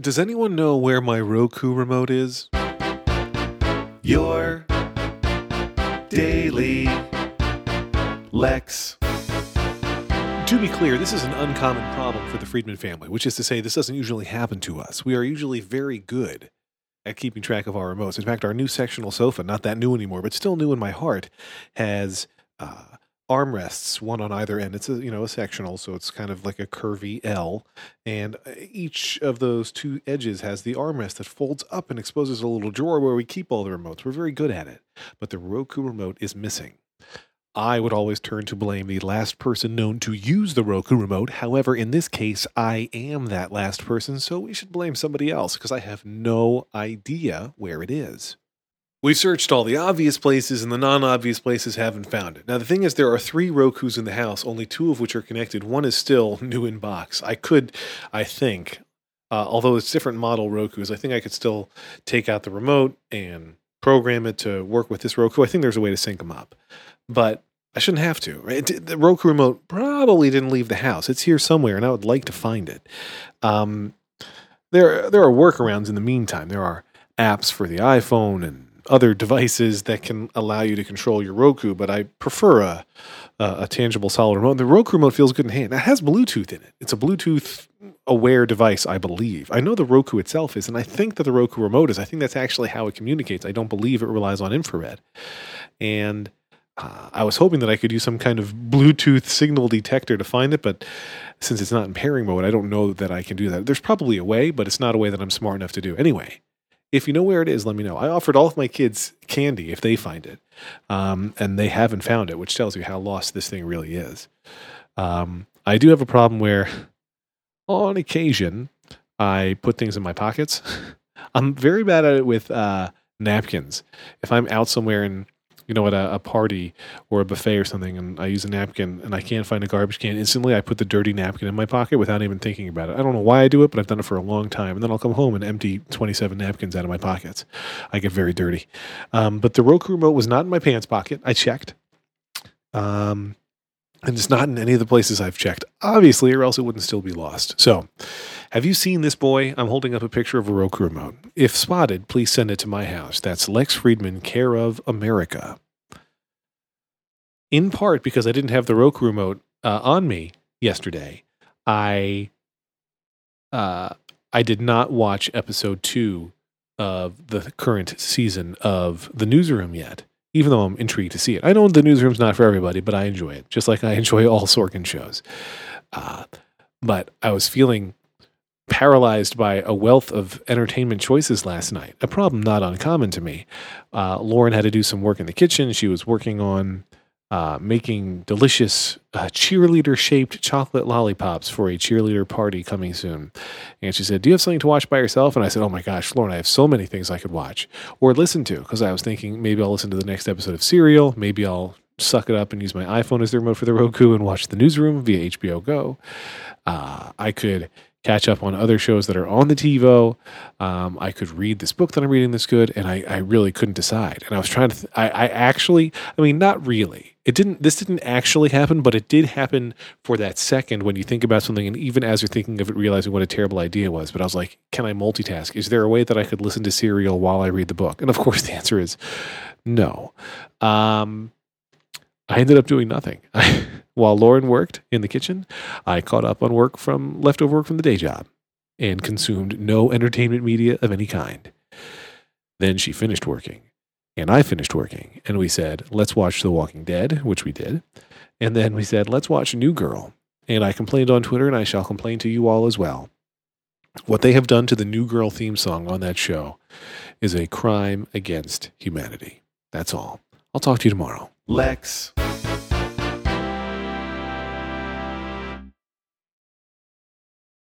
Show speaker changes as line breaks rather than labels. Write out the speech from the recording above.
Does anyone know where my Roku remote is? Your daily Lex. To be clear, this is an uncommon problem for the Friedman family, which is to say, this doesn't usually happen to us. We are usually very good at keeping track of our remotes. In fact, our new sectional sofa, not that new anymore, but still new in my heart, has uh, armrests, one on either end. It's a you know a sectional, so it's kind of like a curvy L, and uh, each of those two edges has the armrest that folds up and exposes a little drawer where we keep all the remotes. We're very good at it, but the Roku remote is missing. I would always turn to blame the last person known to use the Roku remote. However, in this case, I am that last person, so we should blame somebody else because I have no idea where it is. We've searched all the obvious places and the non obvious places haven't found it. Now, the thing is, there are three Rokus in the house, only two of which are connected. One is still new in box. I could, I think, uh, although it's different model Rokus, I think I could still take out the remote and program it to work with this Roku. I think there's a way to sync them up, but I shouldn't have to. Right? The Roku remote probably didn't leave the house. It's here somewhere, and I would like to find it. Um, there, there are workarounds in the meantime. There are apps for the iPhone and other devices that can allow you to control your Roku, but I prefer a, a, a tangible solid remote. The Roku remote feels good in hand. It has Bluetooth in it. It's a Bluetooth aware device, I believe. I know the Roku itself is, and I think that the Roku remote is. I think that's actually how it communicates. I don't believe it relies on infrared. And uh, I was hoping that I could use some kind of Bluetooth signal detector to find it, but since it's not in pairing mode, I don't know that I can do that. There's probably a way, but it's not a way that I'm smart enough to do. Anyway, if you know where it is, let me know. I offered all of my kids candy if they find it, um, and they haven't found it, which tells you how lost this thing really is. Um, I do have a problem where, on occasion, I put things in my pockets. I'm very bad at it with uh, napkins. If I'm out somewhere and you know, at a, a, party or a buffet or something, and I use a napkin and I can't find a garbage can, instantly I put the dirty napkin in my pocket without even thinking about it. I don't know why I do it, but I've done it for a long time. And then I'll come home and empty 27 napkins out of my pockets. I get very dirty. Um, but the Roku remote was not in my pants pocket. I checked. Um, and it's not in any of the places I've checked, obviously, or else it wouldn't still be lost. So, have you seen this boy? I'm holding up a picture of a Roku remote. If spotted, please send it to my house. That's Lex Friedman, care of America. In part because I didn't have the Roku remote uh, on me yesterday, I uh, I did not watch episode two of the current season of the Newsroom yet even though I'm intrigued to see it. I know the newsroom's not for everybody, but I enjoy it, just like I enjoy all Sorkin shows. Uh, but I was feeling paralyzed by a wealth of entertainment choices last night, a problem not uncommon to me. Uh, Lauren had to do some work in the kitchen. She was working on uh, making delicious uh, cheerleader shaped chocolate lollipops for a cheerleader party coming soon. And she said, Do you have something to watch by yourself? And I said, Oh my gosh, Lauren, I have so many things I could watch or listen to because I was thinking maybe I'll listen to the next episode of Serial. Maybe I'll suck it up and use my iPhone as the remote for the Roku and watch the newsroom via HBO Go. Uh, I could catch up on other shows that are on the TiVo. Um, I could read this book that I'm reading this good, and I, I really couldn't decide. And I was trying to, th- I, I actually, I mean, not really. It didn't, this didn't actually happen, but it did happen for that second when you think about something, and even as you're thinking of it, realizing what a terrible idea was. But I was like, can I multitask? Is there a way that I could listen to Serial while I read the book? And of course, the answer is no. Um, I ended up doing nothing. While Lauren worked in the kitchen, I caught up on work from leftover work from the day job and consumed no entertainment media of any kind. Then she finished working, and I finished working, and we said, let's watch The Walking Dead, which we did. And then we said, let's watch New Girl. And I complained on Twitter, and I shall complain to you all as well. What they have done to the New Girl theme song on that show is a crime against humanity. That's all. I'll talk to you tomorrow.
Lex.